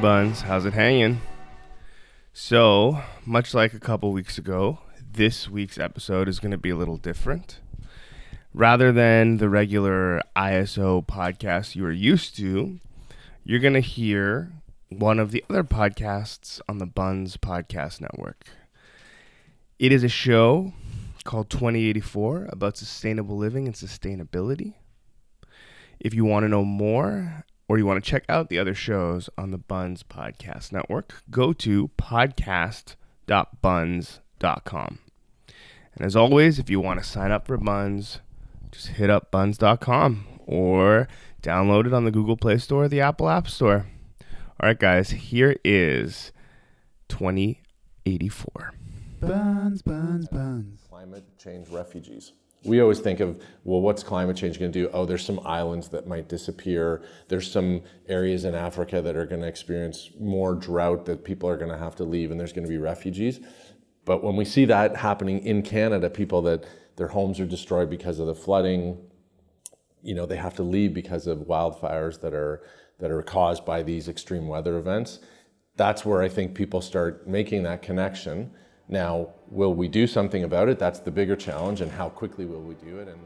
Bunz, how's it hanging? So, much like a couple weeks ago, this week's episode is going to be a little different. Rather than the regular ISO podcast you are used to, you're going to hear one of the other podcasts on the Bunz Podcast Network. It is a show called 2084 about sustainable living and sustainability. If you want to know more or you want to check out the other shows on the Bunz Podcast Network, go to podcast.bunz.com. And as always, if you want to sign up for Bunz, just hit up bunz.com or download it on the Google Play Store or the Apple App Store. All right, guys, here is 2084. Buns, buns, buns. climate change refugees. We always think of, well, what's climate change going to do? Oh, there's some islands that might disappear. There's some areas in Africa that are going to experience more drought that people are going to have to leave, and there's going to be refugees. But when we see that happening in Canada, people that their homes are destroyed because of the flooding, you know, they have to leave because of wildfires that are that are caused by these extreme weather events. That's where I think people start making that connection. Now, will we do something about it? That's the bigger challenge, and how quickly will we do it? And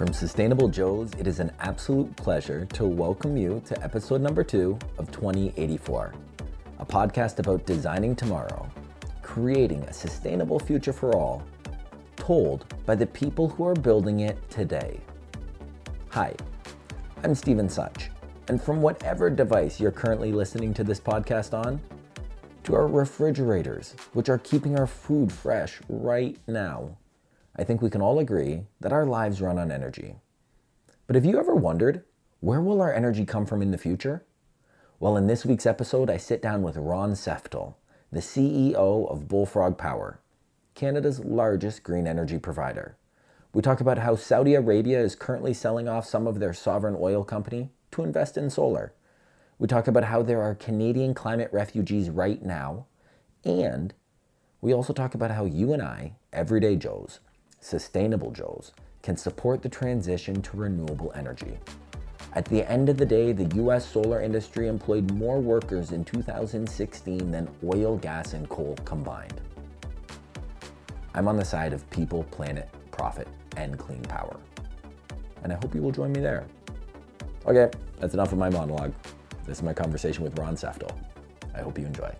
From Sustainable Joe's, it is an absolute pleasure to welcome you to episode number two of 2084, a podcast about designing tomorrow, creating a sustainable future for all, told by the people who are building it today. Hi, I'm Stephen Such, and from whatever device you're currently listening to this podcast on, to our refrigerators, which are keeping our food fresh right now, I think we can all agree that our lives run on energy. But have you ever wondered where will our energy come from in the future? Well, in this week's episode, I sit down with Ron Seftel, the CEO of Bullfrog Power, Canada's largest green energy provider. We talk about how Saudi Arabia is currently selling off some of their sovereign oil company to invest in solar. We talk about how there are Canadian climate refugees right now. And we also talk about how you and I, everyday Joes, sustainable Joes, can support the transition to renewable energy. At the end of the day, the US solar industry employed more workers in 2016 than oil, gas, and coal combined. I'm on the side of people, planet, profit, and clean power. And I hope you will join me there. Okay, that's enough of my monologue. This is my conversation with Ron Seftel. I hope you enjoy.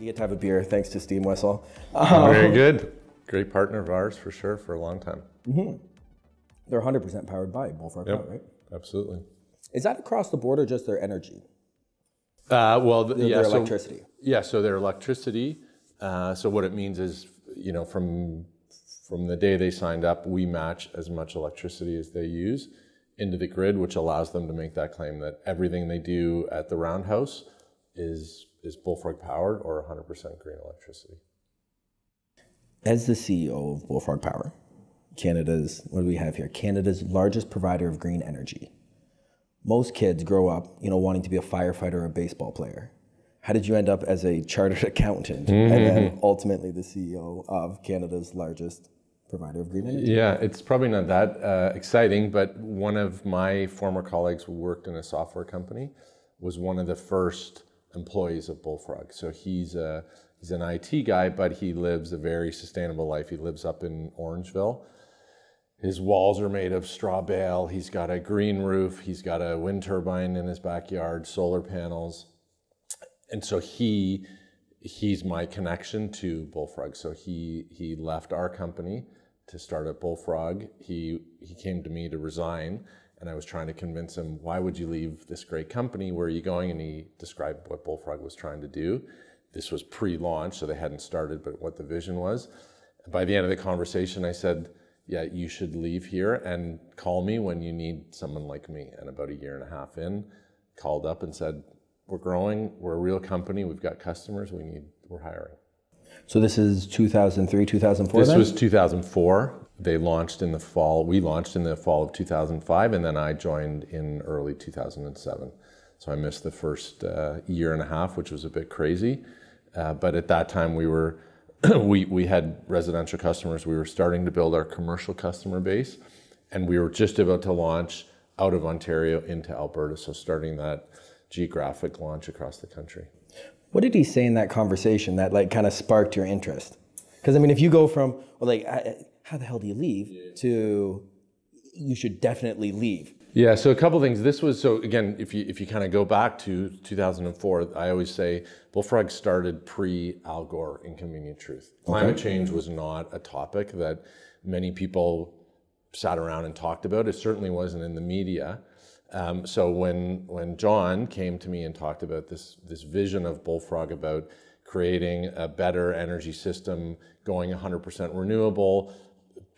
You get to have a beer thanks to Steam Whistle. very um, good, great partner of ours for sure for a long time. Mm-hmm. They're 100% powered by Bullfrog Yep. Power, right? Absolutely. Is that across the board or just their energy? Uh, well, th- Their, yeah, their so- electricity? Yeah, so their electricity. Uh, so what it means is, you know, from from the day they signed up, we match as much electricity as they use into the grid, which allows them to make that claim that everything they do at the roundhouse is is bullfrog powered or 100% green electricity. As the CEO of Bullfrog Power, Canada's, what do we have here? Canada's largest provider of green energy. Most kids grow up, you know, wanting to be a firefighter or a baseball player. How did you end up as a chartered accountant and then ultimately the CEO of Canada's largest provider of green energy? Yeah, it's probably not that uh, exciting, but one of my former colleagues who worked in a software company was one of the first employees of Bullfrog. So he's a he's an IT guy, but he lives a very sustainable life. He lives up in Orangeville. His walls are made of straw bale. He's got a green roof. He's got a wind turbine in his backyard, solar panels, and so he he's my connection to Bullfrog. So he he left our company to start at Bullfrog. He he came to me to resign, and I was trying to convince him, why would you leave this great company? Where are you going? And he described what Bullfrog was trying to do. This was pre-launch, so they hadn't started, but what the vision was. And by the end of the conversation, I said, yeah, you should leave here and call me when you need someone like me. And about a year and a half in, called up and said, we're growing, we're a real company, we've got customers, we need, we're hiring. So this is 2003, 2004 This then? was 2004. They launched in the fall. We launched in the fall of 2005, and then I joined in early 2007. So I missed the first uh, year and a half, which was a bit crazy. Uh, but at that time, we were we we had residential customers. We were starting to build our commercial customer base, and we were just about to launch out of Ontario into Alberta. So starting that geographic launch across the country. What did he say in that conversation that like kind of sparked your interest? Because I mean, if you go from well, like, I, how the hell do you leave to you should definitely leave. Yeah, so a couple things. This was so again, if you if you kind of go back to 2004, I always say Bullfrog started pre Al Gore Inconvenient Truth. Climate change was not a topic that many people sat around and talked about. It certainly wasn't in the media. Um, so when when John came to me and talked about this this vision of Bullfrog about creating a better energy system, going 100% renewable,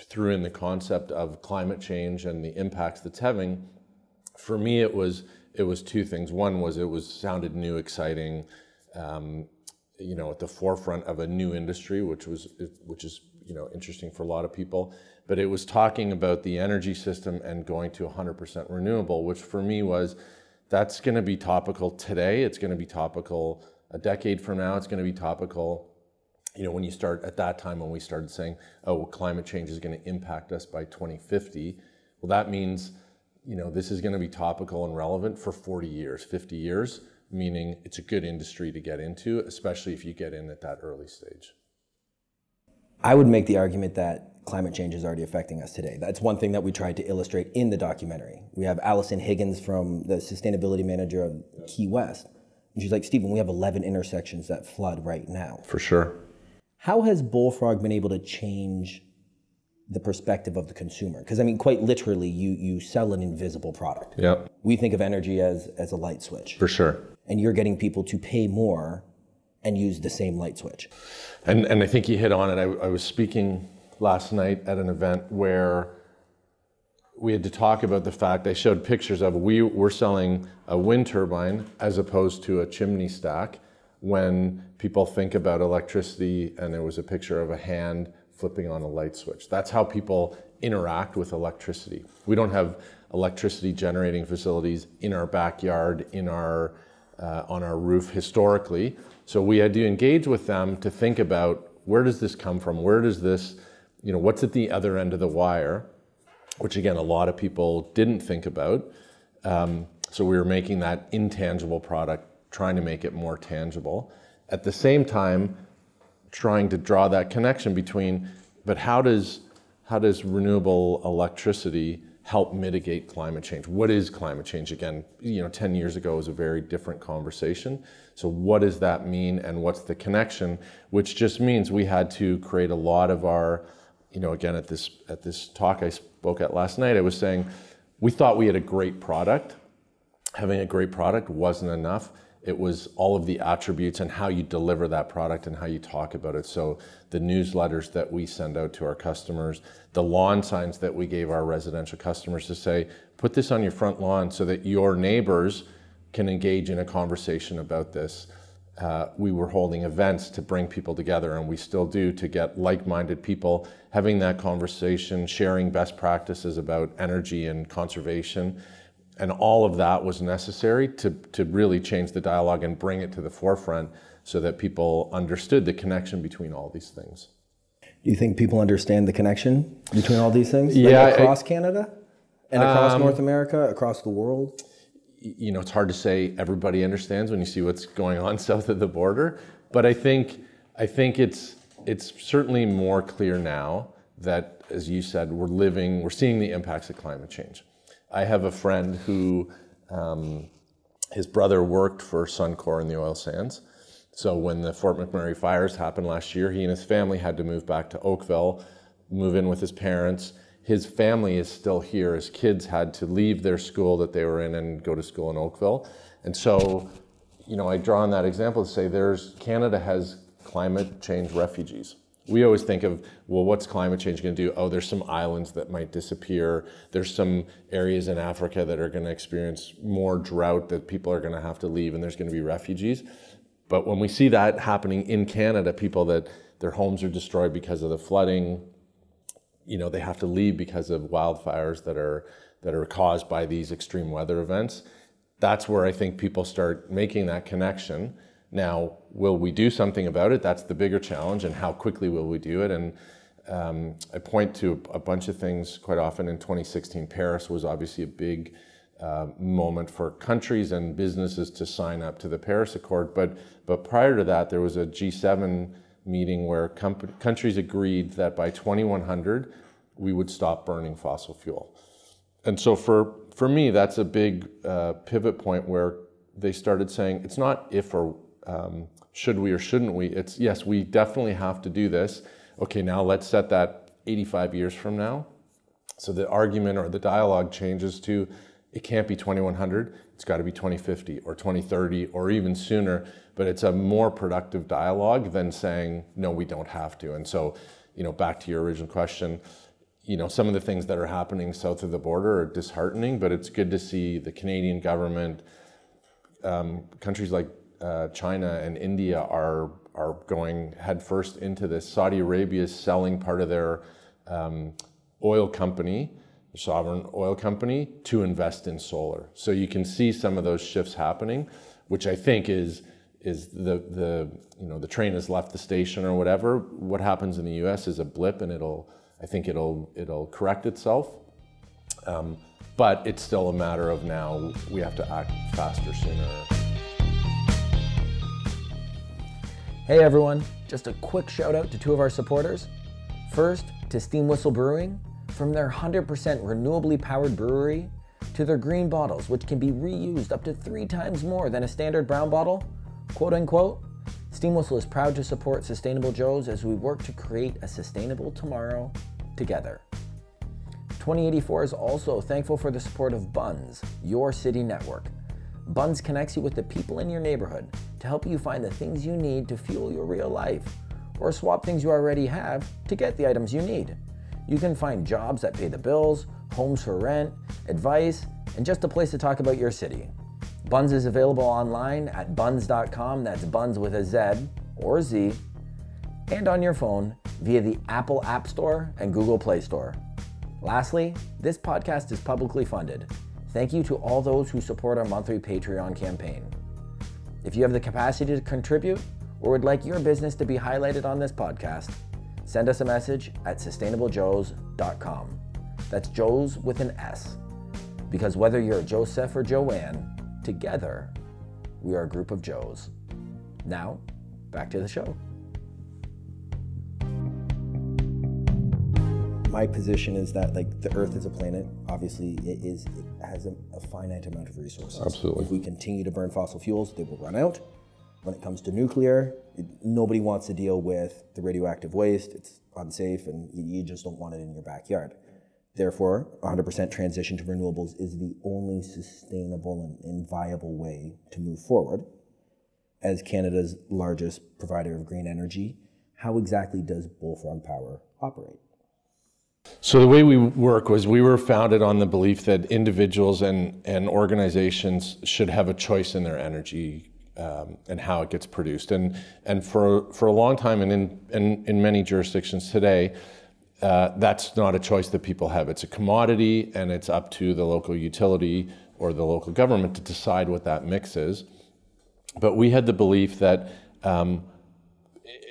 threw in the concept of climate change and the impacts that's having, for me it was it was two things. One was it was sounded new, exciting, um, you know, at the forefront of a new industry, which was which is you know interesting for a lot of people. But it was talking about the energy system and going to 100% renewable, which for me was that's going to be topical today. It's going to be topical a decade from now. It's going to be topical you know, when you start at that time when we started saying, oh, well, climate change is going to impact us by 2050, well, that means, you know, this is going to be topical and relevant for 40 years, 50 years, meaning it's a good industry to get into, especially if you get in at that early stage. I would make the argument that climate change is already affecting us today. That's one thing that we tried to illustrate in the documentary. We have Allison Higgins from the sustainability manager of Key West. And she's like, Stephen, we have 11 intersections that flood right now. For sure. How has Bullfrog been able to change the perspective of the consumer? Because I mean, quite literally, you you sell an invisible product. Yeah, We think of energy as as a light switch, for sure. and you're getting people to pay more and use the same light switch. And, and I think you hit on it. I, I was speaking last night at an event where we had to talk about the fact I showed pictures of we were selling a wind turbine as opposed to a chimney stack when people think about electricity and there was a picture of a hand flipping on a light switch. That's how people interact with electricity. We don't have electricity generating facilities in our backyard, in our uh, on our roof historically. So we had to engage with them to think about where does this come from? Where does this, you know, what's at the other end of the wire? Which again, a lot of people didn't think about. Um, so we were making that intangible product, trying to make it more tangible. At the same time, trying to draw that connection between, but how does how does renewable electricity help mitigate climate change? What is climate change? Again, you know, 10 years ago was a very different conversation. So what does that mean and what's the connection? Which just means we had to create a lot of our, you know, again at this at this talk I spoke at last night, I was saying we thought we had a great product. Having a great product wasn't enough it was all of the attributes and how you deliver that product and how you talk about it. So the newsletters that we send out to our customers, the lawn signs that we gave our residential customers to say, put this on your front lawn so that your neighbors can engage in a conversation about this. Uh, we were holding events to bring people together, and we still do to get like minded people having that conversation, sharing best practices about energy and conservation and all of that was necessary to, to really change the dialogue and bring it to the forefront so that people understood the connection between all these things. Do you think people understand the connection between all these things? Yeah, like I- across Canada and across um, North America, across the world. you know, it's hard to say everybody understands when you see what's going on south of the border, but I think I think it's it's certainly more clear now that, as you said, we're living, we're seeing the impacts of climate change. I have a friend who um, his brother worked for Suncor in the oil sands. So when the Fort McMurray fires happened last year, he and his family had to move back to Oakville, move in with his parents, his family is still here. His kids had to leave their school that they were in and go to school in Oakville. And so, you know, I draw on that example to say there's Canada has climate change refugees. We always think of, well, what's climate change going to do? Oh, there's some islands that might disappear. There's some areas in Africa that are going to experience more drought that people are going to have to leave, and there's going to be refugees. But when we see that happening in Canada, people that their homes are destroyed because of the flooding, you know, they have to leave because of wildfires that are that are caused by these extreme weather events. That's where I think people start making that connection. Now, will we do something about it? That's the bigger challenge, and how quickly will we do it? And um, I point to a bunch of things quite often. In 2016, Paris was obviously a big uh, moment for countries and businesses to sign up to the Paris Accord. But but prior to that, there was a G7 meeting where comp- countries agreed that by 2100 we would stop burning fossil fuel. And so for for me, that's a big uh, pivot point where they started saying it's not if or um, should we or shouldn't we. It's yes, we definitely have to do this. Okay, now let's set that 85 years from now. So the argument or the dialogue changes to it can't be 2100, it's got to be 2050 or 2030 or even sooner. But it's a more productive dialogue than saying, no, we don't have to. And so, you know, back to your original question, you know, some of the things that are happening south of the border are disheartening, but it's good to see the Canadian government, um, countries like uh, China and India are are going headfirst into this. Saudi Arabia is selling part of their um, oil company the sovereign oil company to invest in solar. So you can see some of those shifts happening, which I think is is the the you know the train has left the station or whatever. What happens in the U.S. is a blip, and it'll I think it'll it'll correct itself. Um, but it's still a matter of now we have to act faster sooner. Hey everyone, just a quick shout out to two of our supporters. First, to Steam Whistle Brewing from their 100% renewably powered brewery to their green bottles, which can be reused up to three times more than a standard brown bottle, quote unquote, Steam Whistle is proud to support Sustainable Joe's as we work to create a sustainable tomorrow together. 2084 is also thankful for the support of Bunz, your city network. Bunz connects you with the people in your neighborhood to help you find the things you need to fuel your real life, or swap things you already have to get the items you need. You can find jobs that pay the bills, homes for rent, advice, and just a place to talk about your city. Bunz is available online at bunz.com, that's bunz with a Z or Z, and on your phone via the Apple App Store and Google Play Store. Lastly, this podcast is publicly funded. Thank you to all those who support our monthly Patreon campaign. If you have the capacity to contribute or would like your business to be highlighted on this podcast, send us a message at sustainablejoes.com. That's Joe's with an S. Because whether you're Joseph or Joanne, together we are a group of Joes. Now, back to the show. My position is that like the Earth is a planet. Obviously, it is it has a, a finite amount of resources. Absolutely. If we continue to burn fossil fuels, they will run out. When it comes to nuclear, it, nobody wants to deal with the radioactive waste. It's unsafe, and you, you just don't want it in your backyard. Therefore, 100% transition to renewables is the only sustainable and, and viable way to move forward. As Canada's largest provider of green energy, how exactly does Bullfrog Power operate? So the way we work was we were founded on the belief that individuals and, and organizations should have a choice in their energy um, and how it gets produced. And, and for, for a long time and in, in, in many jurisdictions today, uh, that's not a choice that people have. It's a commodity and it's up to the local utility or the local government to decide what that mix is. But we had the belief that um,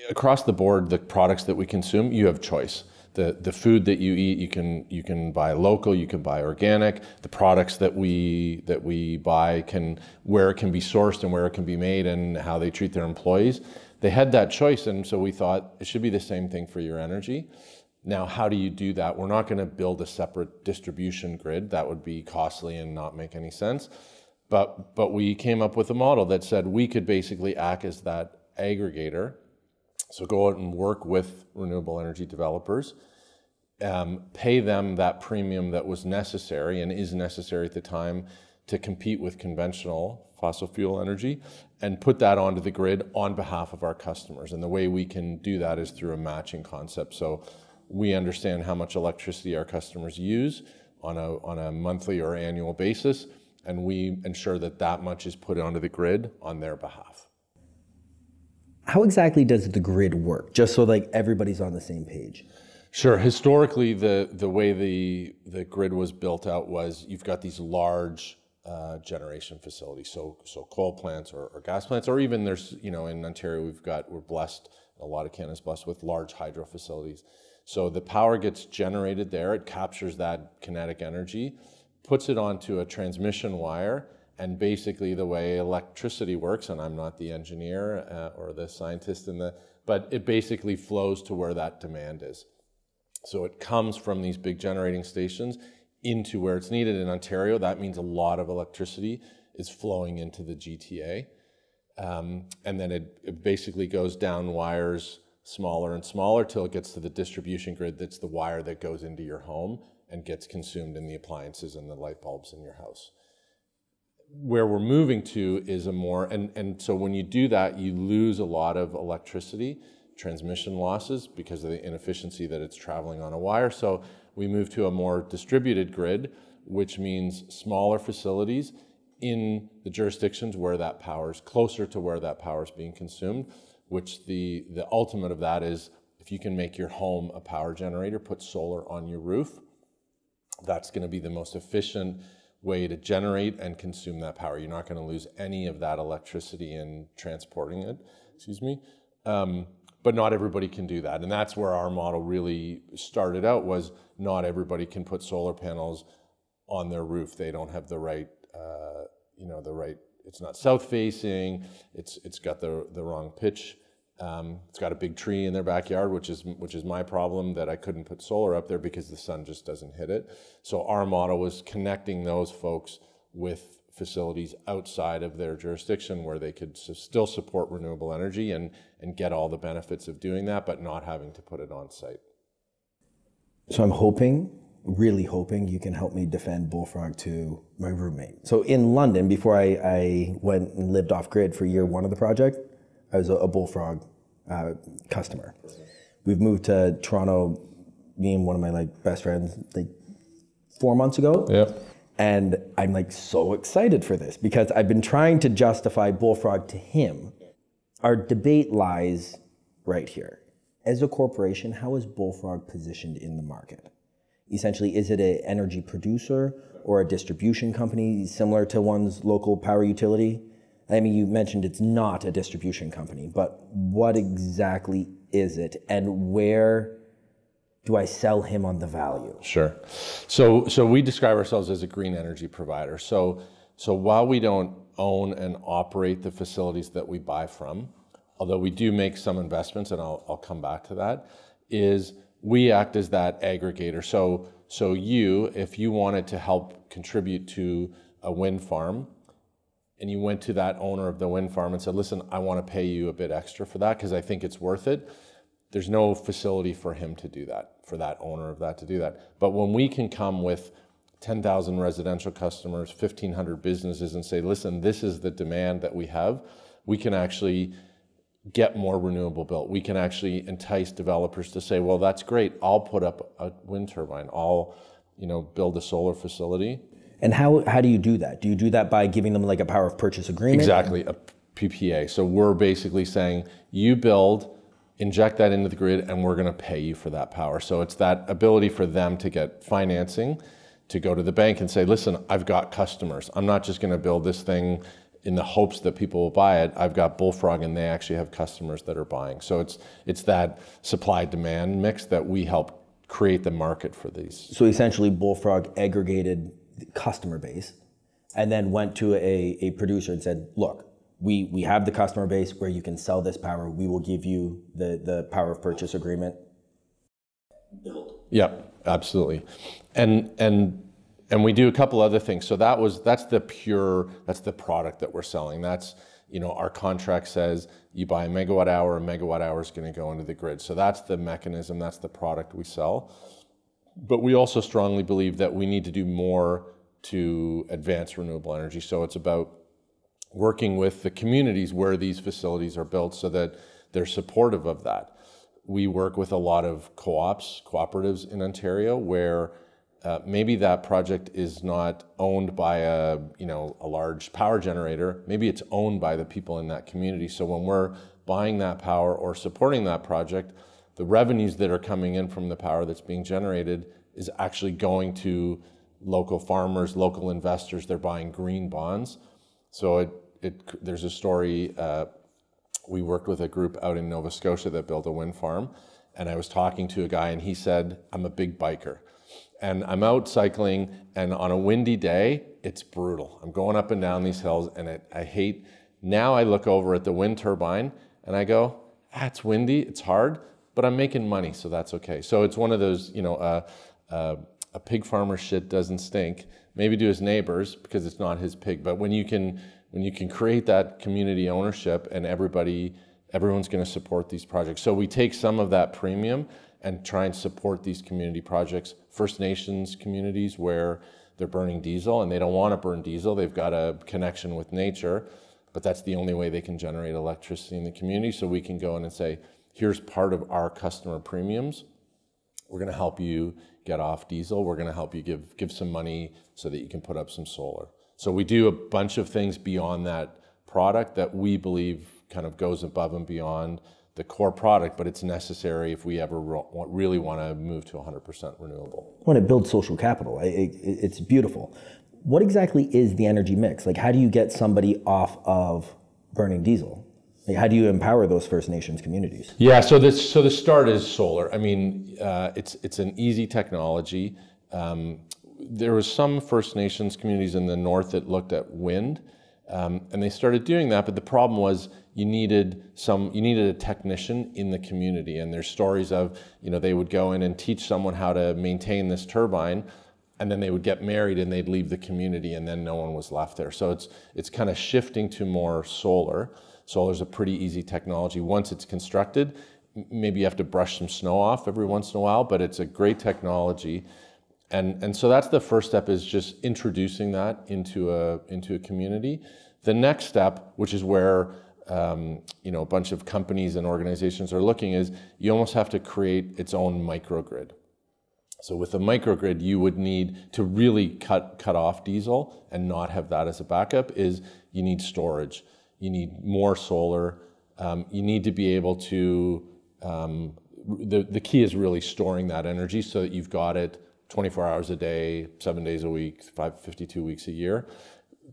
across the board, the products that we consume, you have choice the, the food that you eat, you can you can buy local, you can buy organic. The products that we that we buy can where it can be sourced and where it can be made and how they treat their employees. They had that choice, and so we thought it should be the same thing for your energy. Now, how do you do that? We're not going to build a separate distribution grid. That would be costly and not make any sense. But but we came up with a model that said we could basically act as that aggregator so go out and work with renewable energy developers um, pay them that premium that was necessary and is necessary at the time to compete with conventional fossil fuel energy and put that onto the grid on behalf of our customers. And the way we can do that is through a matching concept. So we understand how much electricity our customers use on a, on a monthly or annual basis, and we ensure that that much is put onto the grid on their behalf. How exactly does the grid work? Just so like everybody's on the same page. Sure. Historically, the, the way the, the grid was built out was you've got these large uh, generation facilities, so so coal plants or, or, gas plants, or even there's you know in Ontario we've got we're blessed a lot of Canada's blessed with large hydro facilities. So the power gets generated there, it captures that kinetic energy, puts it onto a transmission wire, and basically the way electricity works, and I'm not the engineer uh, or the scientist in the, but it basically flows to where that demand is. So it comes from these big generating stations into where it's needed in Ontario. That means a lot of electricity is flowing into the GTA. Um, and then it, it, basically goes down wires smaller and smaller till it gets to the distribution grid that's the wire that goes into your home and gets consumed in the appliances and the light bulbs in your house. Where we're moving to is a more, and, and so when you do that, you lose a lot of electricity, transmission losses because of the inefficiency that it's traveling on a wire. So we move to a more distributed grid, which means smaller facilities in the jurisdictions where that power is closer to where that power is being consumed, which the, the ultimate of that is if you can make your home a power generator, put solar on your roof, that's going to be the most efficient way to generate and consume that power. You're not going to lose any of that electricity in transporting it. Excuse me. Um, but not everybody can do that and that's where our model really started out was not everybody can put solar panels on their roof they don't have the right uh, you know the right it's not south facing it's it's got the the wrong pitch um, it's got a big tree in their backyard which is which is my problem that i couldn't put solar up there because the sun just doesn't hit it so our model was connecting those folks with facilities outside of their jurisdiction where they could still support renewable energy and, and get all the benefits of doing that, but not having to put it on site. So I'm hoping, really hoping you can help me defend Bullfrog to my roommate. So in London, before I, I went and lived off grid for year one of the project, I was a, a Bullfrog uh, customer. We've moved to Toronto, me and one of my like best friends, like four months ago. Yeah and I'm like so excited for this because I've been trying to justify Bullfrog to him. Our debate lies right here. As a corporation, how is Bullfrog positioned in the market? Essentially, is it an energy producer or a distribution company similar to one's local power utility? I mean, you mentioned it's not a distribution company, but what exactly is it and where do I sell him on the value? Sure. So so we describe ourselves as a green energy provider. So so while we don't own and operate the facilities that we buy from, although we do make some investments, and I'll, I'll come back to that, is we act as that aggregator. So so you, if you wanted to help contribute to a wind farm, and you went to that owner of the wind farm and said, "Listen, I want to pay you a bit extra for that because I think it's worth it." there's no facility for him to do that, for that owner of that to do that. But when we can come with 10,000 residential customers, 1,500 businesses, and say, listen, this is the demand that we have, we can actually get more renewable built. We can actually entice developers to say, well, that's great. I'll put up a wind turbine. I'll, you know, build a solar facility. And how, how do you do that? Do you do that by giving them like a power of purchase agreement? Exactly, a PPA. So we're basically saying, you build inject that into the grid and we're going to pay you for that power. So it's that ability for them to get financing to go to the bank and say, listen, I've got customers. I'm not just going to build this thing in the hopes that people will buy it. I've got Bullfrog and they actually have customers that are buying. So it's it's that supply demand mix that we help create the market for these. So essentially Bullfrog aggregated customer base and then went to a, a producer and said, look, we, we have the customer base where you can sell this power. We will give you the, the power of purchase agreement. Build. Yep, absolutely. And and and we do a couple other things. So that was that's the pure that's the product that we're selling. That's you know our contract says you buy a megawatt hour, a megawatt hour is going to go into the grid. So that's the mechanism. That's the product we sell. But we also strongly believe that we need to do more to advance renewable energy. So it's about working with the communities where these facilities are built so that they're supportive of that. We work with a lot of co-ops, cooperatives in Ontario where uh, maybe that project is not owned by a you know a large power generator. Maybe it's owned by the people in that community. So when we're buying that power or supporting that project, the revenues that are coming in from the power that's being generated is actually going to local farmers, local investors. They're buying green bonds. So it, it there's a story. Uh, we worked with a group out in Nova Scotia that built a wind farm, and I was talking to a guy, and he said, "I'm a big biker." and I'm out cycling, and on a windy day, it's brutal. I'm going up and down these hills, and it, I hate. Now I look over at the wind turbine, and I go, ah, it's windy, it's hard, but I'm making money, so that's okay. So it's one of those, you know, uh, uh, a pig farmer shit doesn't stink. Maybe to his neighbors because it's not his pig, but when you can when you can create that community ownership and everybody everyone's going to support these projects. So we take some of that premium and try and support these community projects. First Nations communities where they're burning diesel and they don't want to burn diesel, they've got a connection with nature, but that's the only way they can generate electricity in the community. So we can go in and say, here's part of our customer premiums. We're going to help you get off diesel. We're going to help you give, give some money so that you can put up some solar. So we do a bunch of things beyond that product that we believe kind of goes above and beyond the core product, but it's necessary if we ever really want to move to 100% renewable. When it builds social capital, it's beautiful. What exactly is the energy mix? Like, how do you get somebody off of burning diesel? Like, how do you empower those First Nations communities? Yeah, so this so the start is solar. I mean, uh, it's it's an easy technology. Um, there was some First Nations communities in the north that looked at wind, um, and they started doing that. But the problem was you needed some you needed a technician in the community and there's stories of you know they would go in and teach someone how to maintain this turbine and then they would get married and they'd leave the community and then no one was left there so it's it's kind of shifting to more solar solar is a pretty easy technology once it's constructed maybe you have to brush some snow off every once in a while but it's a great technology and and so that's the first step is just introducing that into a into a community the next step which is where um, you know, a bunch of companies and organizations are looking is you almost have to create its own microgrid. So with a microgrid, you would need to really cut cut off diesel and not have that as a backup. Is you need storage, you need more solar, um, you need to be able to. Um, the the key is really storing that energy so that you've got it 24 hours a day, seven days a week, five, 52 weeks a year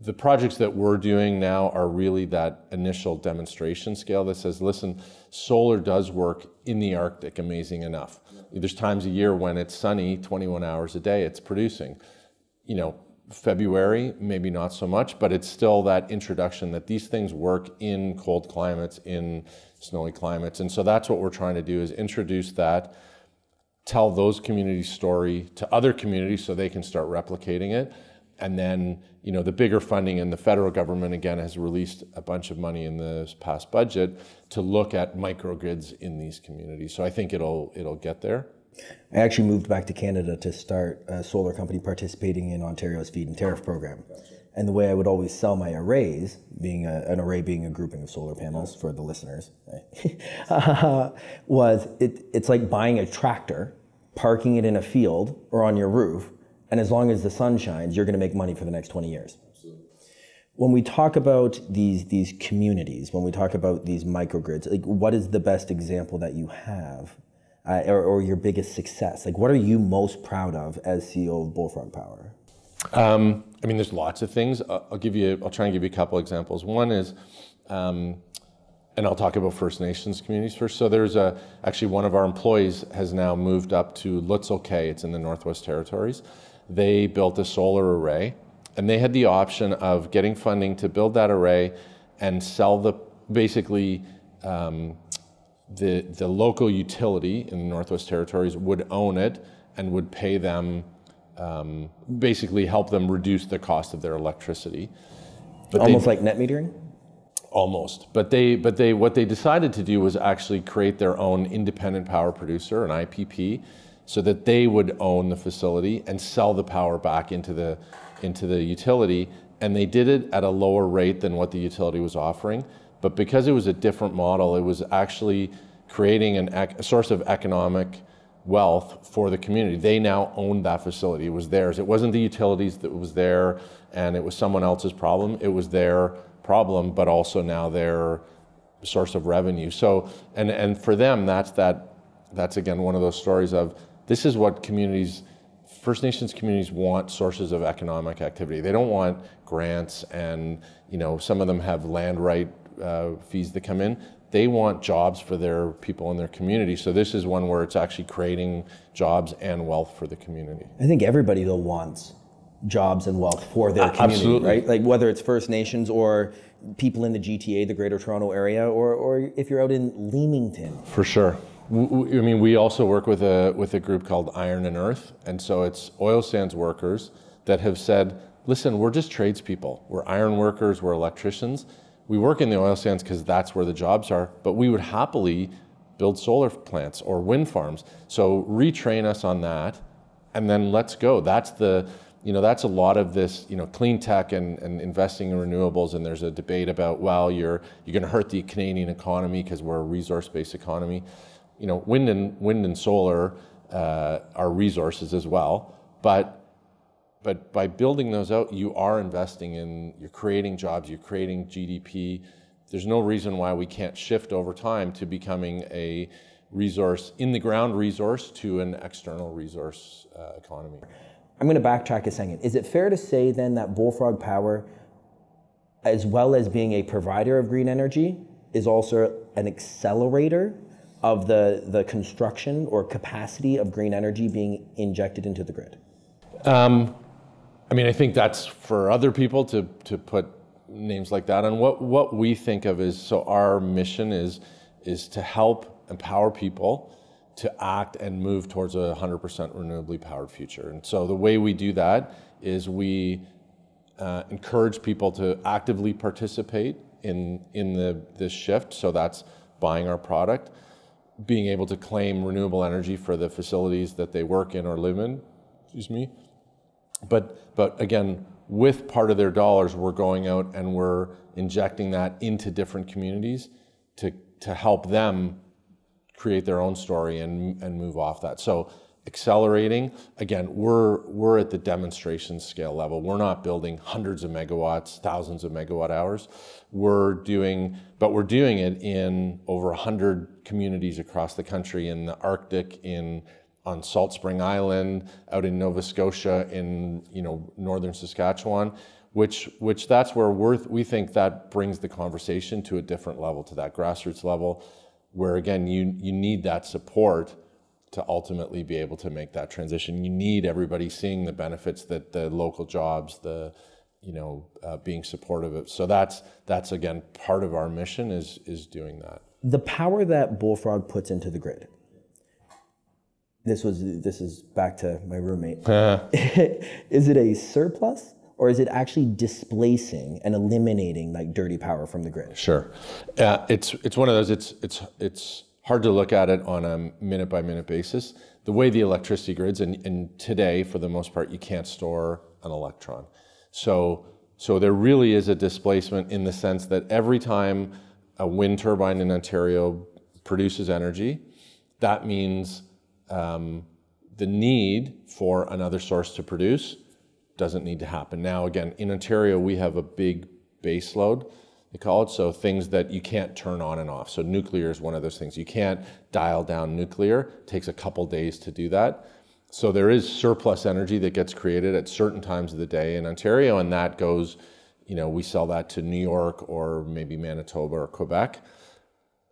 the projects that we're doing now are really that initial demonstration scale that says, listen, solar does work in the Arctic amazing enough. There's times a year when it's sunny, 21 hours a day, it's producing. You know, February, maybe not so much, but it's still that introduction that these things work in cold climates, in snowy climates. And so that's what we're trying to do is introduce that, tell those communities' story to other communities so they can start replicating it and then, you know, the bigger funding and the federal government again has released a bunch of money in this past budget to look at microgrids in these communities. So I think it'll it'll get there. I actually moved back to Canada to start a solar company participating in Ontario's feed-in tariff program. And the way I would always sell my arrays, being a, an array being a grouping of solar panels for the listeners, uh, was it, it's like buying a tractor, parking it in a field or on your roof, and as long as the sun shines, you're going to make money for the next 20 years. Absolutely. When we talk about these, these communities, when we talk about these microgrids, like what is the best example that you have uh, or, or, your biggest success? Like what are you most proud of as CEO of Bullfrog Power? Um, I mean, there's lots of things. I'll give you, I'll try and give you a couple examples. One is, um, and I'll talk about First Nations communities first. So there's a, actually one of our employees has now moved up to Lutsel K'e. It's in the Northwest Territories they built a solar array and they had the option of getting funding to build that array and sell the basically um, the, the local utility in the Northwest Territories would own it and would pay them um, basically help them reduce the cost of their electricity. But almost they, like net metering. Almost, but they but they what they decided to do was actually create their own independent power producer, an IPP, so that they would own the facility and sell the power back into the into the utility and they did it at a lower rate than what the utility was offering but because it was a different model it was actually creating an a source of economic wealth for the community. They now owned that facility. It was theirs. It wasn't the utilities that was there and it was someone else's problem. It was their problem but also now their source of revenue. So and and for them that's that that's again one of those stories of this is what communities First Nations communities want sources of economic activity. They don't want grants and you know some of them have land right uh, fees that come in. They want jobs for their people in their community. So this is one where it's actually creating jobs and wealth for the community. I think everybody though wants jobs and wealth for their community, absolutely. right? Like whether it's First Nations or people in the GTA, the Greater Toronto Area, or or if you're out in Leamington. For sure. I mean, we also work with a with a group called Iron and Earth, and so it's oil sands workers that have said, "Listen, we're just tradespeople. We're iron workers. We're electricians. We work in the oil sands because that's where the jobs are. But we would happily build solar plants or wind farms. So retrain us on that, and then let's go. That's the you know that's a lot of this you know clean tech and, and investing in renewables and there's a debate about well you're you're going to hurt the Canadian economy because we're a resource based economy you know, wind and wind and solar uh, are resources as well, but but by building those out, you are investing in, you're creating jobs, you're creating GDP. There's no reason why we can't shift over time to becoming a resource in the ground resource to an external resource uh, economy. I'm going to backtrack a second. Is it fair to say then that Bullfrog Power, as well as being a provider of green energy, is also an accelerator of the, the construction or capacity of green energy being injected into the grid? Um, I mean, I think that's for other people to, to put names like that on. What, what we think of is so our mission is, is to help empower people to act and move towards a 100% renewably powered future. And so the way we do that is we uh, encourage people to actively participate in, in the, this shift. So that's buying our product, being able to claim renewable energy for the facilities that they work in or live in, excuse me. But, but again, with part of their dollars, we're going out and we're injecting that into different communities to, to help them create their own story and, and move off that. So accelerating, again, we're, we're at the demonstration scale level. We're not building hundreds of megawatts, thousands of megawatt hours. We're doing, but we're doing it in over 100 communities across the country in the Arctic, in on Salt Spring Island, out in Nova Scotia, in you know northern Saskatchewan, which which that's where we're, we think that brings the conversation to a different level, to that grassroots level, where again you you need that support to ultimately be able to make that transition. You need everybody seeing the benefits that the local jobs, the you know uh, being supportive of. So that's that's again part of our mission is is doing that. The power that Bullfrog puts into the grid. This was this is back to my roommate. is it a surplus or is it actually displacing and eliminating like dirty power from the grid? Sure, uh, it's it's one of those. It's it's it's hard to look at it on a minute by minute basis. The way the electricity grids and, and today, for the most part, you can't store an electron. So so there really is a displacement in the sense that every time a wind turbine in Ontario produces energy, that means um, the need for another source to produce doesn't need to happen. Now, again, in Ontario, we have a big base load, they call it, so things that you can't turn on and off. So nuclear is one of those things. You can't dial down nuclear. It takes a couple days to do that. So there is surplus energy that gets created at certain times of the day in Ontario, and that goes, you know, we sell that to New York or maybe Manitoba or Quebec.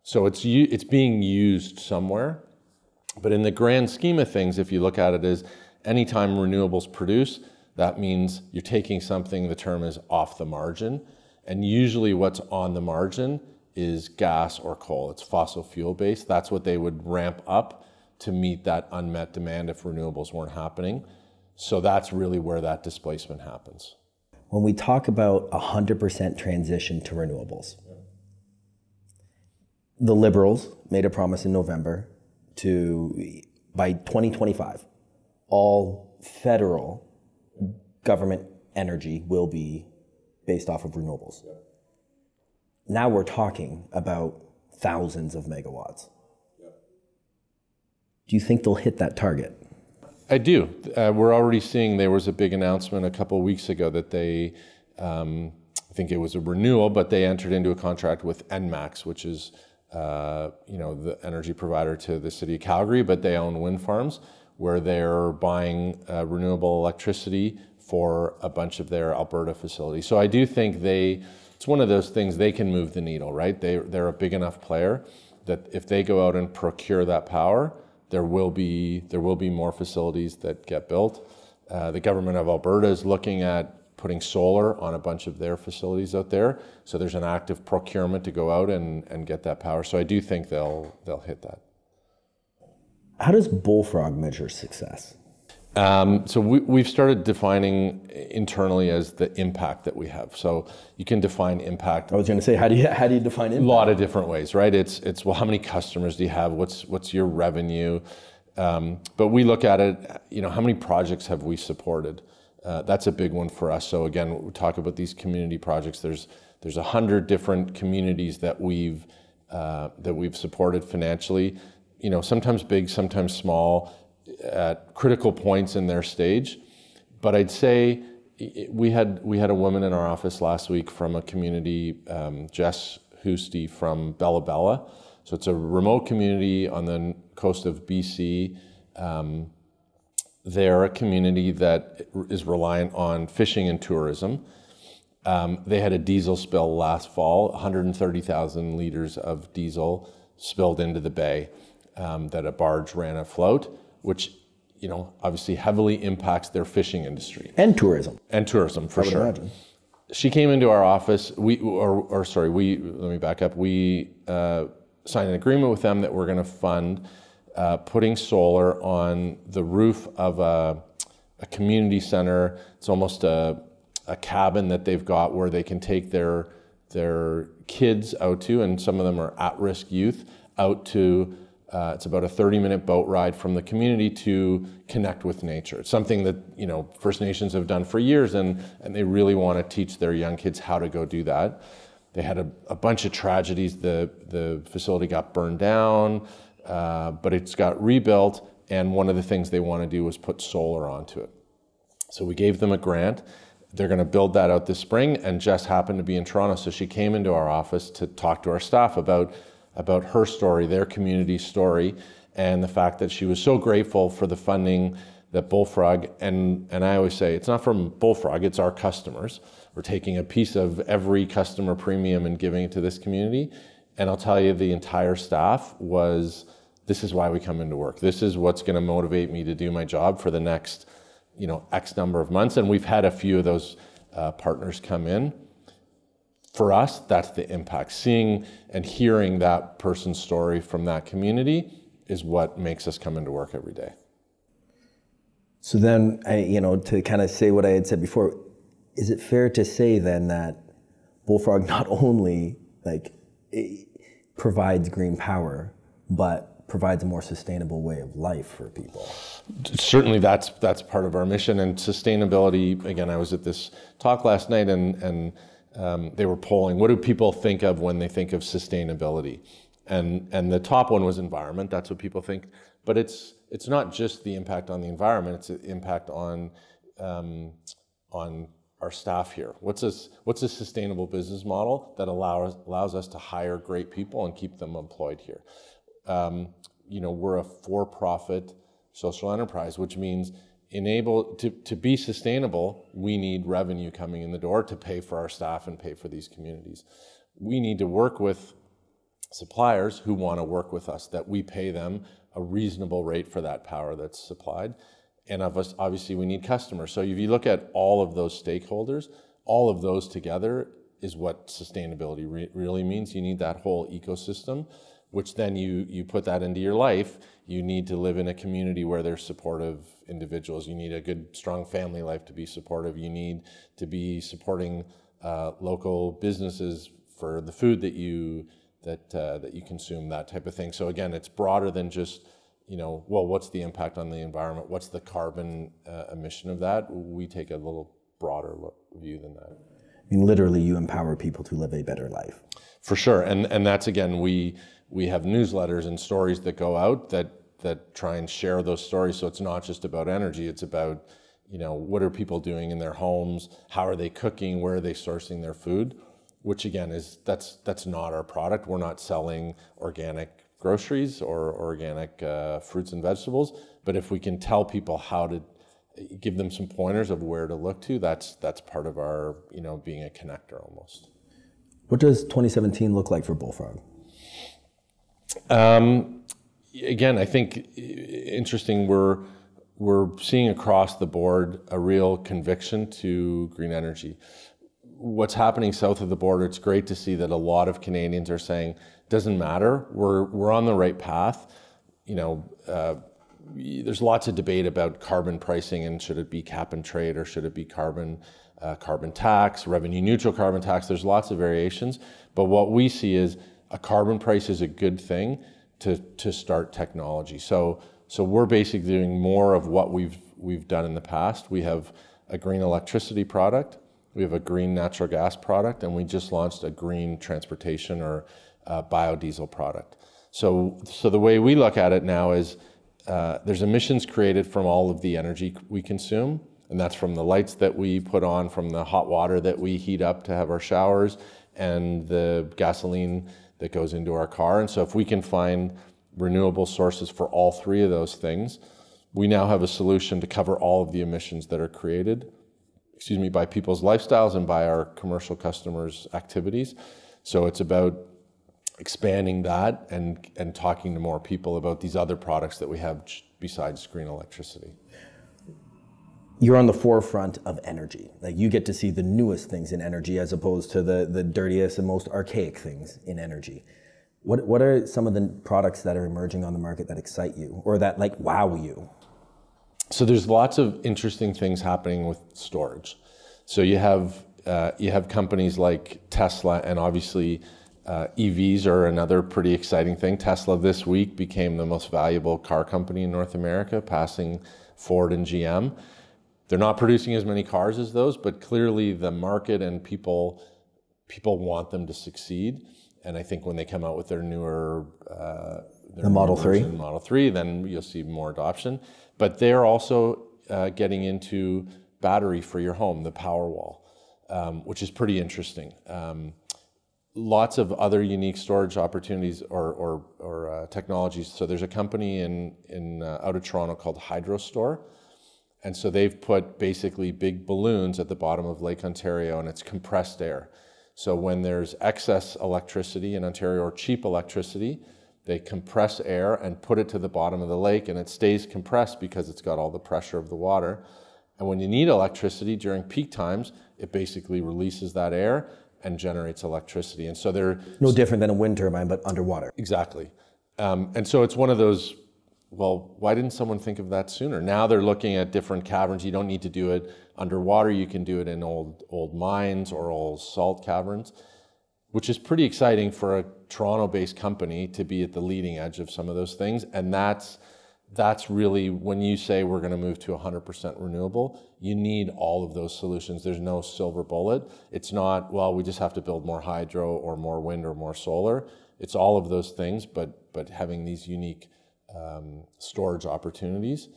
So it's it's being used somewhere. But in the grand scheme of things, if you look at it as anytime renewables produce, that means you're taking something, the term is off the margin. And usually what's on the margin is gas or coal. It's fossil fuel based. That's what they would ramp up to meet that unmet demand if renewables weren't happening. So that's really where that displacement happens. When we talk about a 100% transition to renewables, the Liberals made a promise in November to by 2025, all federal government energy will be based off of renewables. Now we're talking about thousands of megawatts. Do you think they'll hit that target? I do. Uh, we're already seeing there was a big announcement a couple of weeks ago that they, um, I think it was a renewal, but they entered into a contract with Enmax, which is, uh, you know, the energy provider to the city of Calgary, but they own wind farms where they're buying uh, renewable electricity for a bunch of their Alberta facilities. So I do think they, it's one of those things they can move the needle, right? They, they're a big enough player that if they go out and procure that power, there will be there will be more facilities that get built. Uh, the government of Alberta is looking at putting solar on a bunch of their facilities out there. So there's an active procurement to go out and, and get that power. So I do think they'll they'll hit that. How does Bullfrog measure success? Um, so we, we've started defining internally as the impact that we have. So you can define impact I was going to say, how do you how do you define impact? a lot of different ways, right? It's it's well, how many customers do you have? What's what's your revenue? Um, but we look at it, you know, how many projects have we supported? Uh, that's a big one for us. So again, we talk about these community projects. There's there's a hundred different communities that we've uh, that we've supported financially. You know, sometimes big, sometimes small, at critical points in their stage. But I'd say we had we had a woman in our office last week from a community, um, Jess Housty from Bella Bella. So it's a remote community on the coast of BC. Um, they're a community that is reliant on fishing and tourism. Um, they had a diesel spill last fall, 130,000 liters of diesel spilled into the bay um, that a barge ran afloat, which you know obviously heavily impacts their fishing industry and tourism. and tourism for sure. imagine. She came into our office. We or, or sorry, we let me back up. We uh, signed an agreement with them that we're going to fund uh, putting solar on the roof of a, a community center. It's almost a, a cabin that they've got where they can take their their kids out to, and some of them are at-risk youth out to. Uh, it's about a 30-minute boat ride from the community to connect with nature. It's something that you know First Nations have done for years, and and they really want to teach their young kids how to go do that. They had a, a bunch of tragedies. The the facility got burned down, uh, but it's got rebuilt. And one of the things they want to do is put solar onto it. So we gave them a grant. They're going to build that out this spring, and Jess happened to be in Toronto, so she came into our office to talk to our staff about about her story, their community story, and the fact that she was so grateful for the funding that Bullfrog and and I always say it's not from Bullfrog, it's our customers. We're taking a piece of every customer premium and giving it to this community. And I'll tell you, the entire staff was this is why we come into work. This is what's going to motivate me to do my job for the next, you know, X number of months. And we've had a few of those uh, partners come in. For us, that's the impact. Seeing and hearing that person's story from that community is what makes us come into work every day. So then, I, you know, to kind of say what I had said before, is it fair to say then that Bullfrog not only like provides green power, but provides a more sustainable way of life for people? certainly that's that's part of our mission and sustainability again i was at this talk last night and and um, they were polling what do people think of when they think of sustainability and and the top one was environment that's what people think but it's it's not just the impact on the environment it's the impact on um, on our staff here what's a what's a sustainable business model that allows allows us to hire great people and keep them employed here um, you know we're a for-profit social enterprise, which means enable to, to be sustainable, we need revenue coming in the door to pay for our staff and pay for these communities. We need to work with suppliers who want to work with us, that we pay them a reasonable rate for that power that's supplied. And of us, obviously, we need customers. So if you look at all of those stakeholders, all of those together is what sustainability re- really means. You need that whole ecosystem which then you you put that into your life you need to live in a community where there's supportive individuals you need a good strong family life to be supportive you need to be supporting uh, local businesses for the food that you that uh, that you consume that type of thing so again it's broader than just you know, well, what's the impact on the environment? What's the carbon uh, emission of that? We take a little broader look, view than that. I mean, literally, you empower people to live a better life. For sure, and and that's again we we have newsletters and stories that go out that that try and share those stories. So it's not just about energy; it's about you know what are people doing in their homes, how are they cooking, where are they sourcing their food, which again is that's that's not our product. We're not selling organic groceries or organic uh, fruits and vegetables. But if we can tell people how to give them some pointers of where to look to, that's that's part of our you know being a connector almost. What does 2017 look like for Bullfrog? Um, again, I think interesting. We're we're seeing across the board a real conviction to green energy. What's happening south of the border? It's great to see that a lot of Canadians are saying doesn't matter. We're we're on the right path. You know. Uh, there's lots of debate about carbon pricing and should it be cap and trade or should it be carbon uh, carbon tax, revenue neutral carbon tax. There's lots of variations, but what we see is a carbon price is a good thing to to start technology. So so we're basically doing more of what we've we've done in the past. We have a green electricity product, we have a green natural gas product, and we just launched a green transportation or uh, biodiesel product. So so the way we look at it now is uh, there's emissions created from all of the energy we consume, and that's from the lights that we put on, from the hot water that we heat up to have our showers, and the gasoline that goes into our car. And so, if we can find renewable sources for all three of those things, we now have a solution to cover all of the emissions that are created, excuse me, by people's lifestyles and by our commercial customers' activities. So it's about expanding that and and talking to more people about these other products that we have besides green electricity. You're on the forefront of energy. Like you get to see the newest things in energy as opposed to the the dirtiest and most archaic things in energy. What what are some of the products that are emerging on the market that excite you or that like wow you? So there's lots of interesting things happening with storage. So you have uh, you have companies like tesla and obviously uh, EVs are another pretty exciting thing. Tesla this week became the most valuable car company in North America, passing Ford and GM. They're not producing as many cars as those, but clearly the market and people people want them to succeed. And I think when they come out with their newer uh, their the Model Three, Model Three, then you'll see more adoption. But they're also uh, getting into battery for your home, the Powerwall, um, which is pretty interesting. Um, lots of other unique storage opportunities or, or, or uh, technologies. So there's a company in, in uh, out of Toronto called Hydrostor. And so they've put basically big balloons at the bottom of Lake Ontario and it's compressed air. So when there's excess electricity in Ontario or cheap electricity, they compress air and put it to the bottom of the lake and it stays compressed because it's got all the pressure of the water. And when you need electricity during peak times, it basically releases that air and generates electricity. And so they're no different than a wind turbine, but underwater. Exactly. Um, and so it's one of those. Well, why didn't someone think of that sooner? Now they're looking at different caverns. You don't need to do it underwater. You can do it in old old mines or old salt caverns, which is pretty exciting for a Toronto-based company to be at the leading edge of some of those things. And that's that's really when you say we're going to move to 100% renewable, you need all of those solutions. There's no silver bullet. It's not, well, we just have to build more hydro or more wind or more solar. It's all of those things, but, but having these unique um, storage opportunities.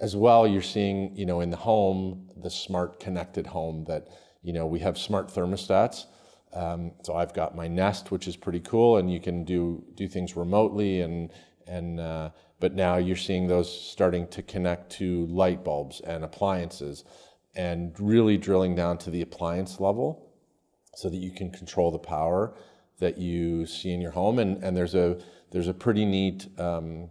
As well, you're seeing, you know, in the home, the smart connected home that, you know, we have smart thermostats. Um, so I've got my Nest, which is pretty cool, and you can do do things remotely and and uh, but now you're seeing those starting to connect to light bulbs and appliances and really drilling down to the appliance level so that you can control the power that you see in your home and, and there's a there's a pretty neat um,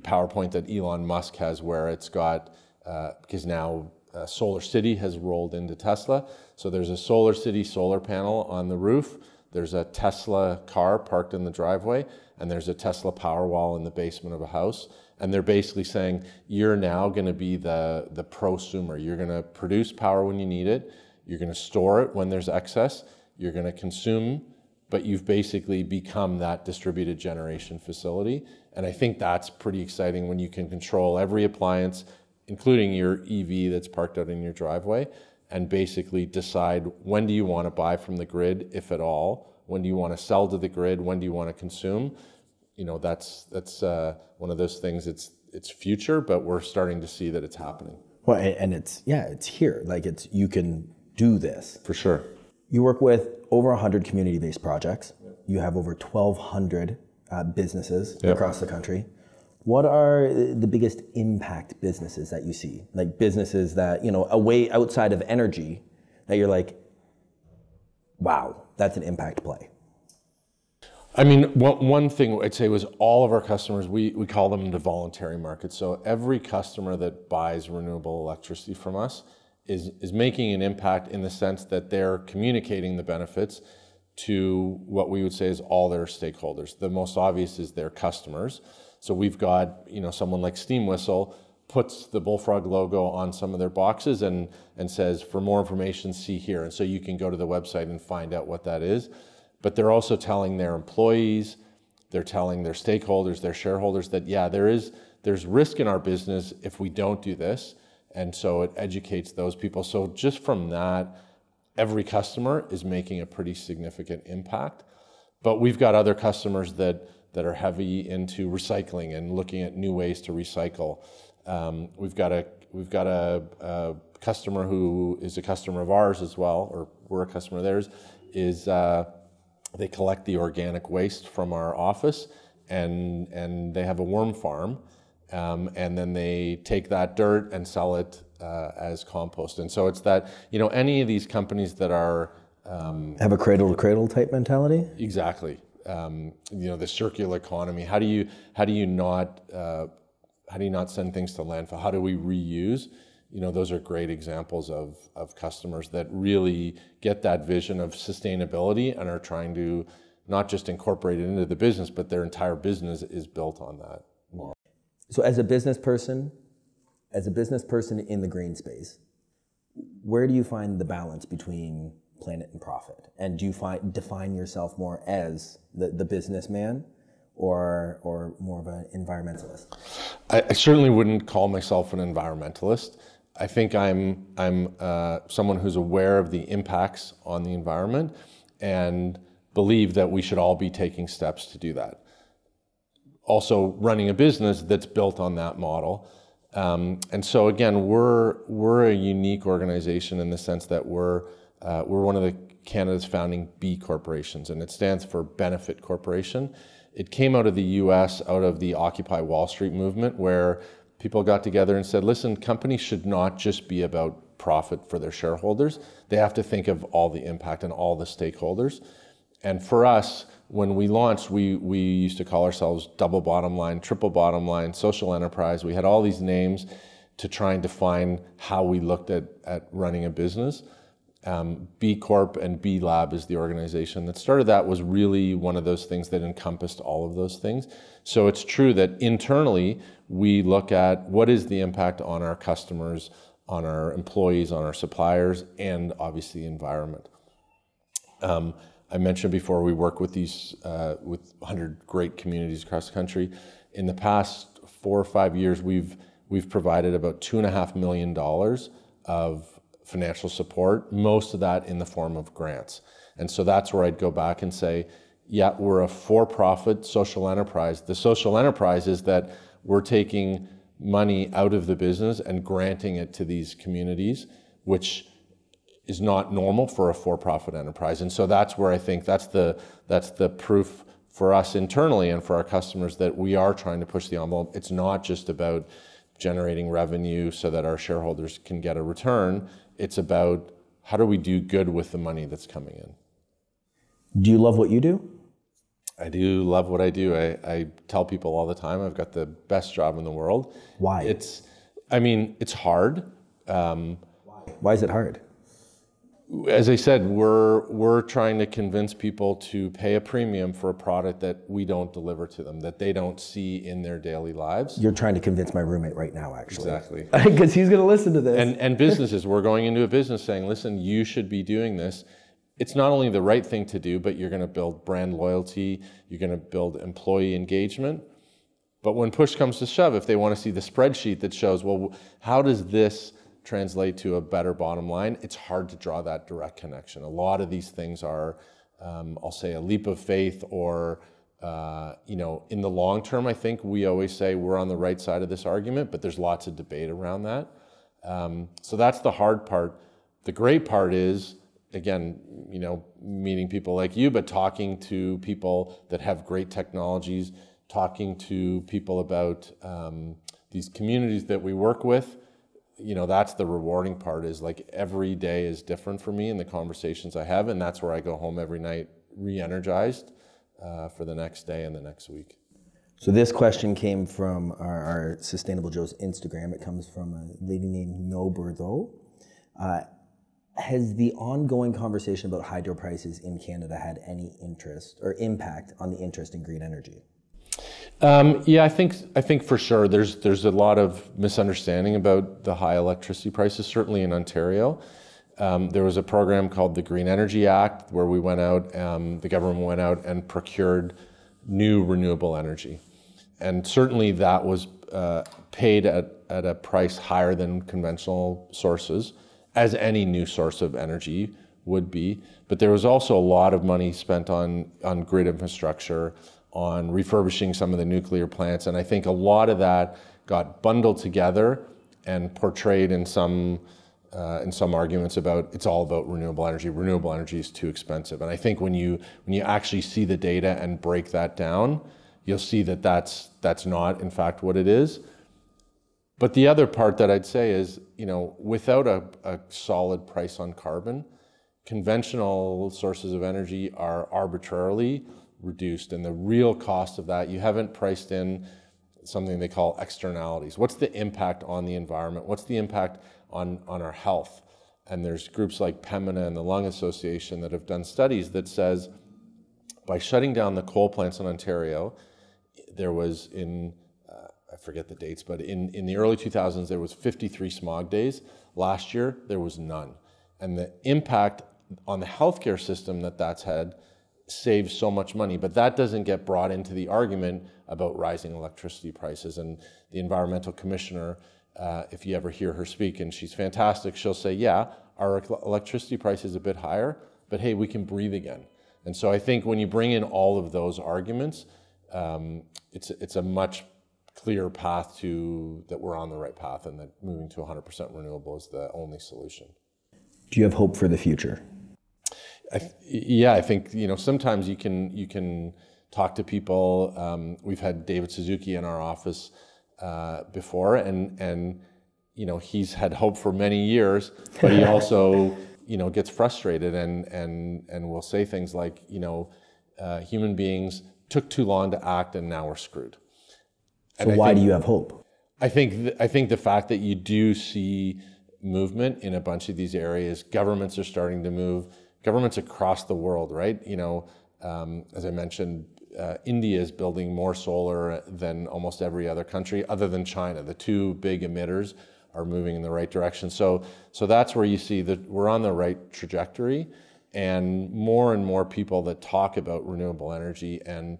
PowerPoint that Elon Musk has where it's got uh, because now uh, SolarCity has rolled into Tesla. So there's a SolarCity solar panel on the roof. There's a Tesla car parked in the driveway, and there's a Tesla Powerwall in the basement of a house. And they're basically saying, you're now going to be the, the prosumer. You're going to produce power when you need it. You're going to store it when there's excess. You're going to consume but you've basically become that distributed generation facility. And I think that's pretty exciting when you can control every appliance, including your EV that's parked out in your driveway, and basically decide when do you want to buy from the grid, if at all, when do you want to sell to the grid, when do you want to consume. You know, that's that's uh, one of those things. It's it's future, but we're starting to see that it's happening Well, and it's yeah, it's here. Like it's you can do this. for sure. You work with over 100 community-based projects. You have over 1,200 uh, businesses Yep. across the country. What are the biggest impact businesses that you see? Like businesses that you know, away outside of energy, that you're like, wow, that's an impact play. I mean, one, thing I'd say was all of our customers, we, we call them the voluntary market. So every customer that buys renewable electricity from us is, is making an impact in the sense that they're communicating the benefits to what we would say is all their stakeholders. The most obvious is their customers. So we've got, you know, someone like Steam Whistle puts the Bullfrog logo on some of their boxes and, and says, for more information, see here. And so you can go to the website and find out what that is. But they're also telling their employees, they're telling their stakeholders, their shareholders that, yeah, there is, there's risk in our business if we don't do this. And so it educates those people. So just from that, every customer is making a pretty significant impact. But we've got other customers that, that are heavy into recycling and looking at new ways to recycle. Um, we've got a we've got a, a customer who is a customer of ours as well, or we're a customer of theirs. Is uh, they collect the organic waste from our office, and and they have a worm farm, um, and then they take that dirt and sell it uh, as compost. And so it's that you know any of these companies that are um, Have a cradle to cradle type mentality. Exactly. Um, you know, the circular economy. How do you how do you not uh, how do you not send things to landfill? How do we reuse? You know, those are great examples of of customers that really get that vision of sustainability and are trying to not just incorporate it into the business, but their entire business is built on that. model. So, as a business person, as a business person in the green space, where do you find the balance between planet and profit? And do you find define yourself more as the, the businessman, or or more of an environmentalist? I, I certainly wouldn't call myself an environmentalist. I think I'm I'm uh, someone who's aware of the impacts on the environment and believe that we should all be taking steps to do that. Also, running a business that's built on that model. Um, and so again, we're we're a unique organization in the sense that we're uh, we're one of the Canada's founding B corporations, and it stands for Benefit Corporation. It came out of the U.S. out of the Occupy Wall Street movement, where people got together and said, "Listen, companies should not just be about profit for their shareholders. They have to think of all the impact and all the stakeholders." And for us, when we launched, we, we used to call ourselves double bottom line, triple bottom line, social enterprise. We had all these names to try and define how we looked at, at running a business. Um, B Corp and B Lab is the organization that started that was really one of those things that encompassed all of those things. So it's true that internally we look at what is the impact on our customers, on our employees, on our suppliers, and obviously the environment. Um, I mentioned before we work with these uh, with 100 great communities across the country. In the past four or five years, we've we've provided about two and a half million dollars of financial support. Most of that in the form of grants, and so that's where I'd go back and say, yeah, we're a for-profit social enterprise. The social enterprise is that we're taking money out of the business and granting it to these communities, which is not normal for a for-profit enterprise. And so that's where I think that's the that's the proof for us internally and for our customers that we are trying to push the envelope. It's not just about generating revenue so that our shareholders can get a return. It's about how do we do good with the money that's coming in. Do you love what you do? I do love what I do. I, I tell people all the time I've got the best job in the world. Why? It's, I mean, it's hard. Um, Why is it hard? as I said, we're we're trying to convince people to pay a premium for a product that we don't deliver to them, that they don't see in their daily lives. You're trying to convince my roommate right now, actually. Exactly. Because he's going to listen to this. And and businesses, we're going into a business saying, listen, you should be doing this. It's not only the right thing to do, but you're going to build brand loyalty, you're going to build employee engagement. But when push comes to shove, if they want to see the spreadsheet that shows, well, how does this translate to a better bottom line? It's hard to draw that direct connection. A lot of these things are, um, I'll say, a leap of faith, or uh, you know, in the long term, I think we always say we're on the right side of this argument, but there's lots of debate around that. Um, so that's the hard part. The great part is again, you know, meeting people like you, but talking to people that have great technologies, talking to people about um, these communities that we work with. You know, that's the rewarding part. Is like every day is different for me in the conversations I have, and that's where I go home every night re-energized uh, for the next day and the next week. So this question came from our, our Sustainable Joe's Instagram. It comes from a lady named No. Uh, has the ongoing conversation about hydro prices in Canada had any interest or impact on the interest in green energy? Um, yeah, I think I think for sure there's there's a lot of misunderstanding about the high electricity prices. Certainly in Ontario, um, there was a program called the Green Energy Act where we went out, um, the government went out and procured new renewable energy, and certainly that was uh, paid at at a price higher than conventional sources as any new source of energy would be. But there was also a lot of money spent on, on grid infrastructure, on refurbishing some of the nuclear plants. And I think a lot of that got bundled together and portrayed in some, uh, in some arguments about it's all about renewable energy. Renewable energy is too expensive. And I think when you, when you actually see the data and break that down, you'll see that that's, that's not, in fact, what it is. But the other part that I'd say is, you know, without a, a solid price on carbon, conventional sources of energy are arbitrarily reduced. And the real cost of that, you haven't priced in something they call externalities. What's the impact on the environment? What's the impact on, on our health? And there's groups like Pembina and the Lung Association that have done studies that says by shutting down the coal plants in Ontario, there was in I forget the dates, but in, in the early 2000s, there was 53 smog days. Last year, there was none. And the impact on the healthcare system that that's had saves so much money. But that doesn't get brought into the argument about rising electricity prices. And the environmental commissioner, uh, if you ever hear her speak, and she's fantastic, she'll say, yeah, our electricity price is a bit higher, but hey, we can breathe again. And so I think when you bring in all of those arguments, um, it's, it's a much clear path to that we're on the right path and that moving to 100% renewable is the only solution. Do you have hope for the future? I, yeah, I think you know sometimes you can you can talk to people. Um, we've had David Suzuki in our office uh, before, and and you know he's had hope for many years, but he also you know gets frustrated and and and will say things like you know uh, human beings took too long to act and now we're screwed. So why think, do you have hope? I think th- I think the fact that you do see movement in a bunch of these areas, governments are starting to move. Governments across the world, right? You know, um, as I mentioned, uh, India is building more solar than almost every other country, other than China. The two big emitters are moving in the right direction. So, so that's where you see that we're on the right trajectory, and more and more people that talk about renewable energy and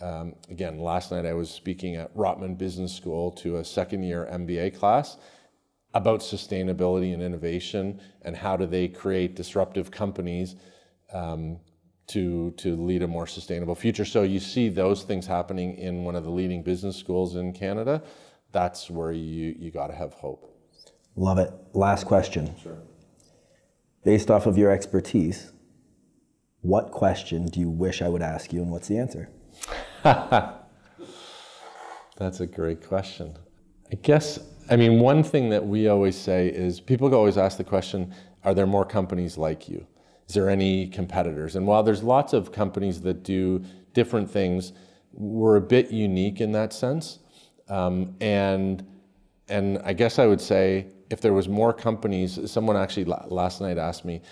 um, again, last night I was speaking at Rotman Business School to a second year MBA class about sustainability and innovation and how do they create disruptive companies um, to, to lead a more sustainable future. So you see those things happening in one of the leading business schools in Canada. That's where you, you got to have hope. Love it. Last question. Sure. Based off of your expertise, what question do you wish I would ask you and what's the answer? That's a great question. I guess, I mean, one thing that we always say is people always ask the question are there more companies like you? Is there any competitors? And while there's lots of companies that do different things, we're a bit unique in that sense. Um, and, and I guess I would say if there was more companies, someone actually last night asked me,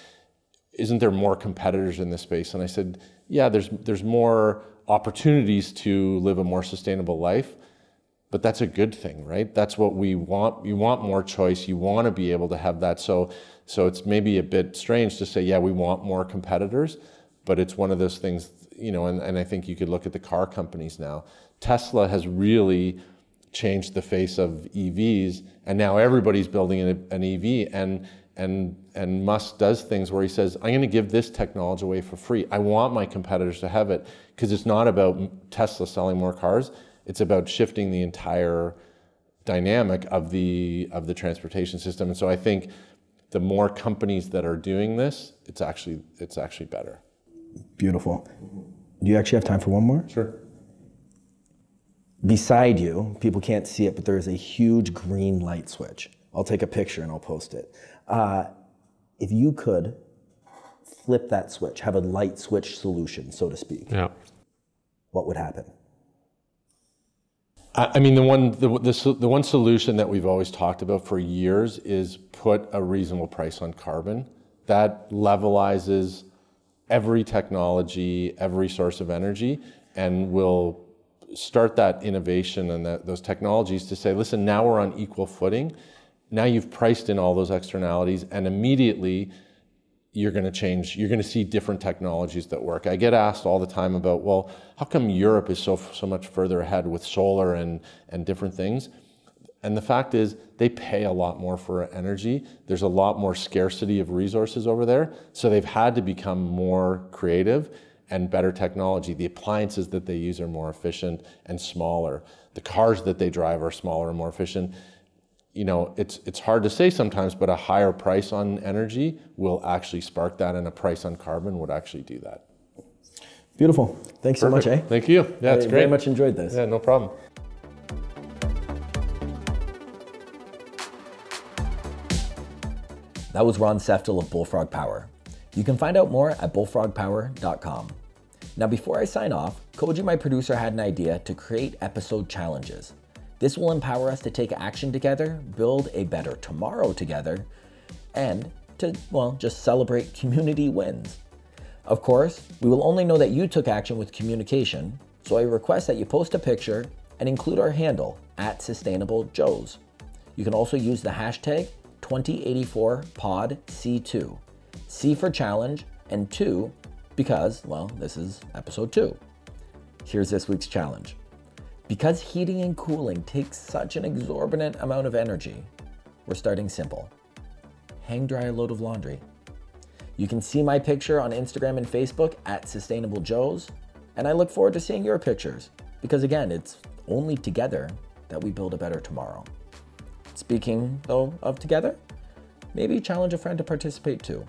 isn't there more competitors in this space? And I said, yeah, there's, there's more opportunities to live a more sustainable life. but that's a good thing, right? That's what we want. You want more choice. You want to be able to have that. So, so it's maybe a bit strange to say, yeah, we want more competitors, but it's one of those things, you know. And, and I think you could look at the car companies now. Tesla has really changed the face of EVs, and now everybody's building an, an EV. And and and Musk does things where he says, "I'm going to give this technology away for free. I want my competitors to have it because it's not about Tesla selling more cars. It's about shifting the entire dynamic of the of the transportation system. And so I think the more companies that are doing this, it's actually it's actually better. Beautiful. Do you actually have time for one more? Sure. Beside you, people can't see it, but there is a huge green light switch. I'll take a picture and I'll post it. Uh, if you could flip that switch, have a light switch solution, so to speak, Yeah. what would happen? I mean, the one the, the, the one solution that we've always talked about for years is put a reasonable price on carbon. That levelizes every technology, every source of energy, and will start that innovation and that, those technologies to say, listen, now we're on equal footing. Now you've priced in all those externalities, and immediately you're going to change you're going to see different technologies that work. I get asked all the time about well how come europe is so so much further ahead with solar and and different things? And the fact is they pay a lot more for energy. There's a lot more scarcity of resources over there so they've had to become more creative and better technology. The appliances that they use are more efficient and smaller. The cars that they drive are smaller and more efficient you know, it's it's hard to say sometimes, but a higher price on energy will actually spark that, and a price on carbon would actually do that. Beautiful. Thanks so much, eh? Thank you. Yeah, it's I great. very much enjoyed this. Yeah, no problem. That was Ron Seftel of Bullfrog Power. You can find out more at bullfrogpower.com. Now, before I sign off, Koji, my producer, had an idea to create episode challenges. This will empower us to take action together, build a better tomorrow together, and to, well, just celebrate community wins. Of course, we will only know that you took action with communication, so I request that you post a picture and include our handle at Sustainable Joes. You can also use the hashtag 2084PodC2. C for challenge and 2 because, well, this is episode 2. Here's this week's challenge. Because heating and cooling takes such an exorbitant amount of energy, we're starting simple. Hang dry a load of laundry. You can see my picture on Instagram and Facebook at Sustainable Joes, and I look forward to seeing your pictures because, again, it's only together that we build a better tomorrow. Speaking, though, of together, maybe challenge a friend to participate too.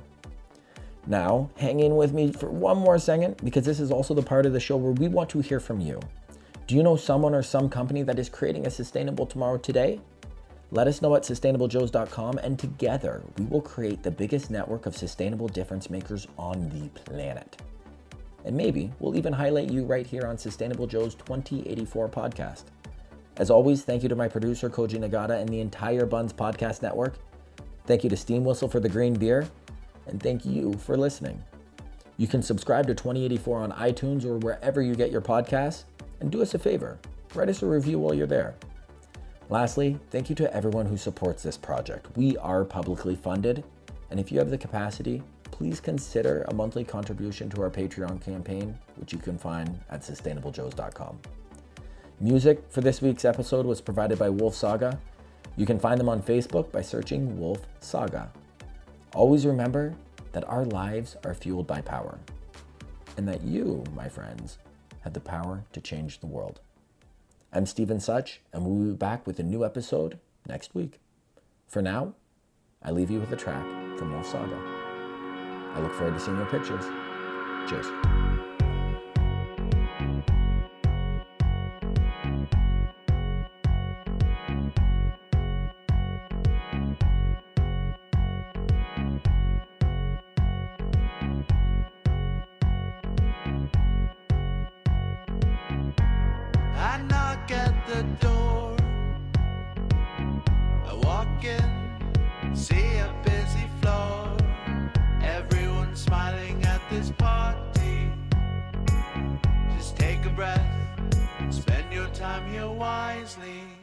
Now, hang in with me for one more second because this is also the part of the show where we want to hear from you. Do you know someone or some company that is creating a sustainable tomorrow today? Let us know at sustainablejoes.com and together we will create the biggest network of sustainable difference makers on the planet. And maybe we'll even highlight you right here on Sustainable Joe's 2084 podcast. As always, thank you to my producer, Koji Nagata, and the entire Bunz Podcast Network. Thank you to Steam Whistle for the green beer, and thank you for listening. You can subscribe to 2084 on iTunes or wherever you get your podcasts, and do us a favor write us a review while you're there. Lastly, thank you to everyone who supports this project. We are publicly funded, and if you have the capacity, please consider a monthly contribution to our Patreon campaign, which you can find at sustainablejoes.com. Music for this week's episode was provided by Wolf Saga. You can find them on Facebook by searching Wolf Saga. Always remember that our lives are fueled by power, and that you, my friends, have the power to change the world. I'm Stephen Such, and we'll be back with a new episode next week. For now, I leave you with a track from Wolf Saga. I look forward to seeing your pictures. Cheers. The door. I walk in, see a busy floor. Everyone smiling at this party. Just take a breath Spend your time here wisely.